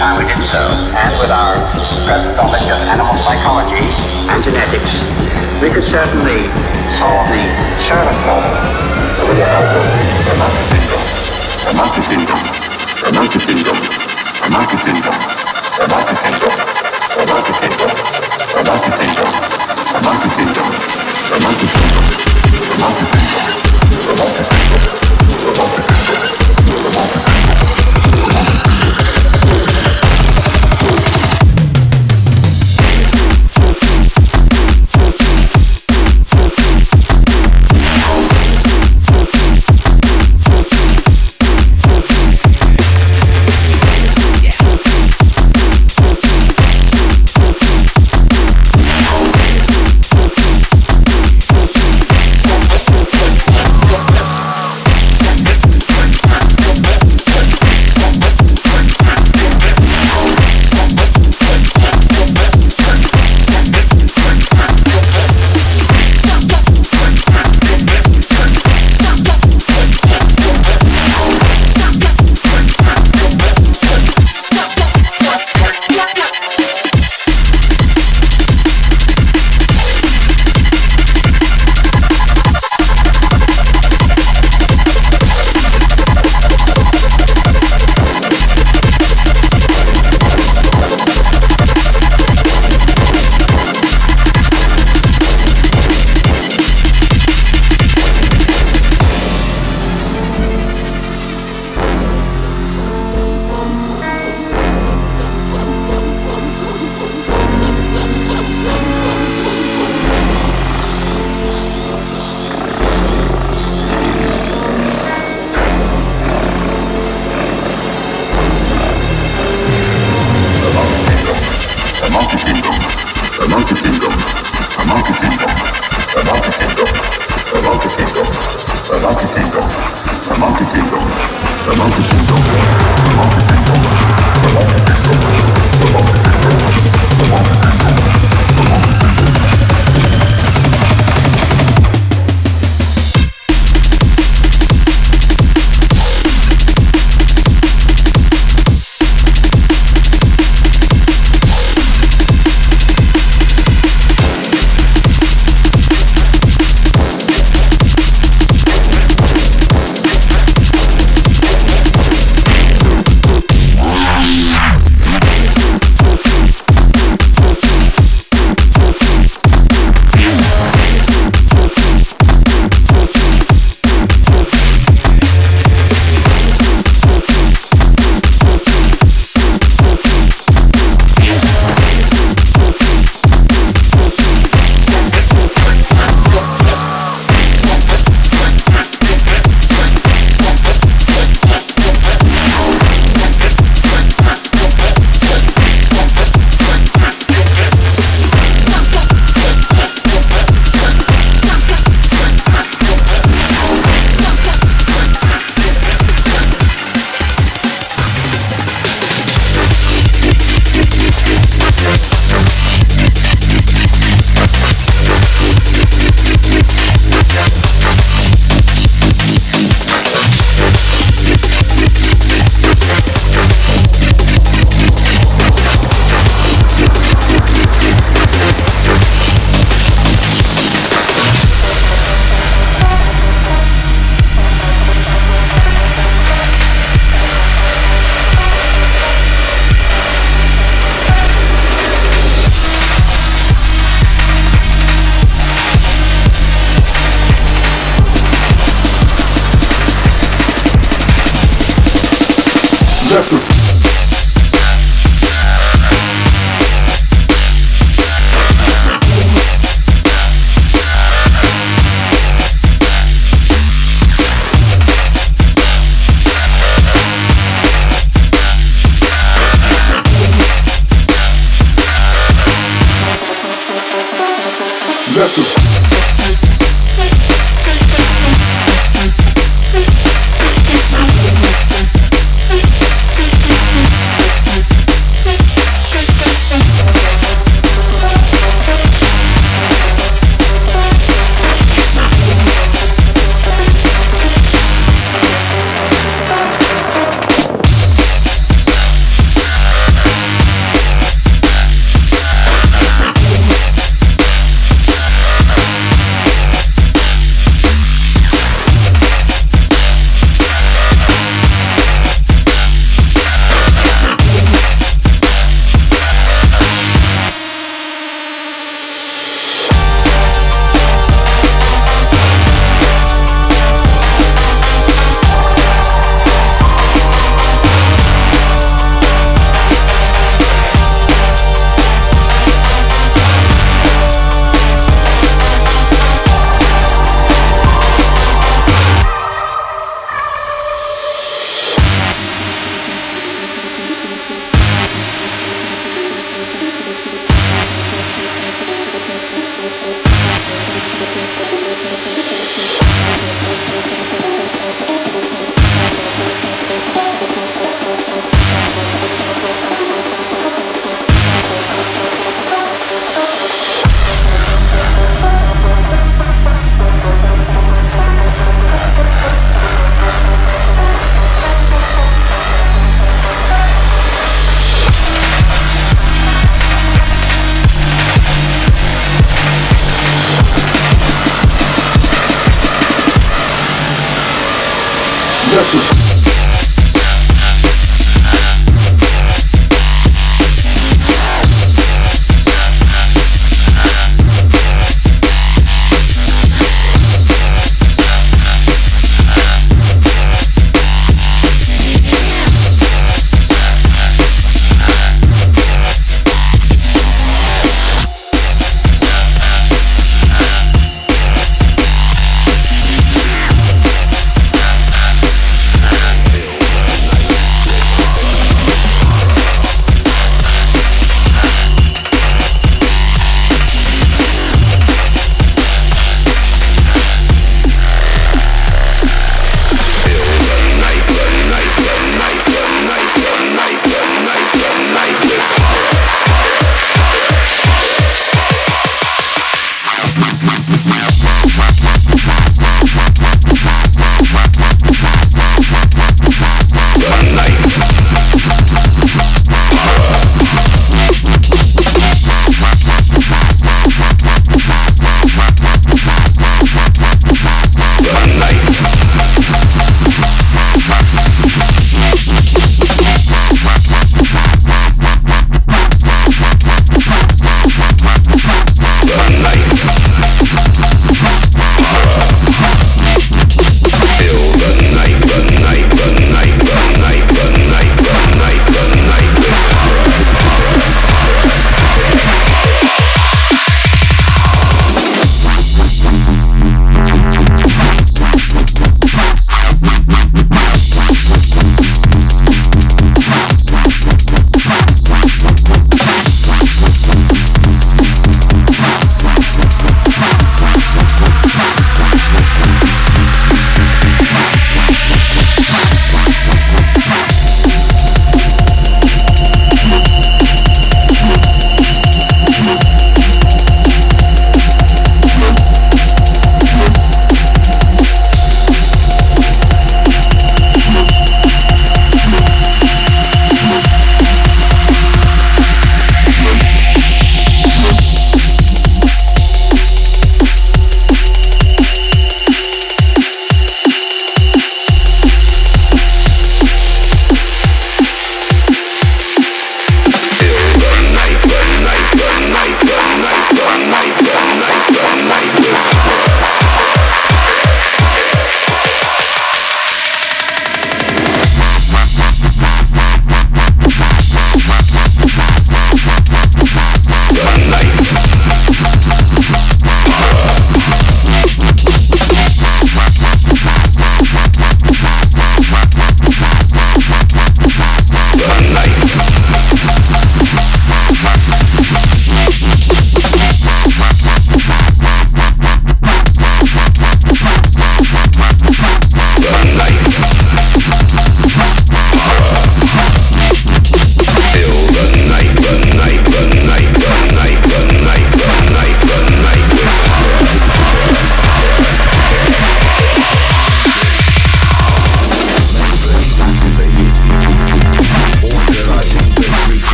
time we did so, and with our present knowledge of animal psychology and genetics, we could certainly solve the Sherlock problem. A market syndrome. a market syndrome. a market syndrome. a market syndrome.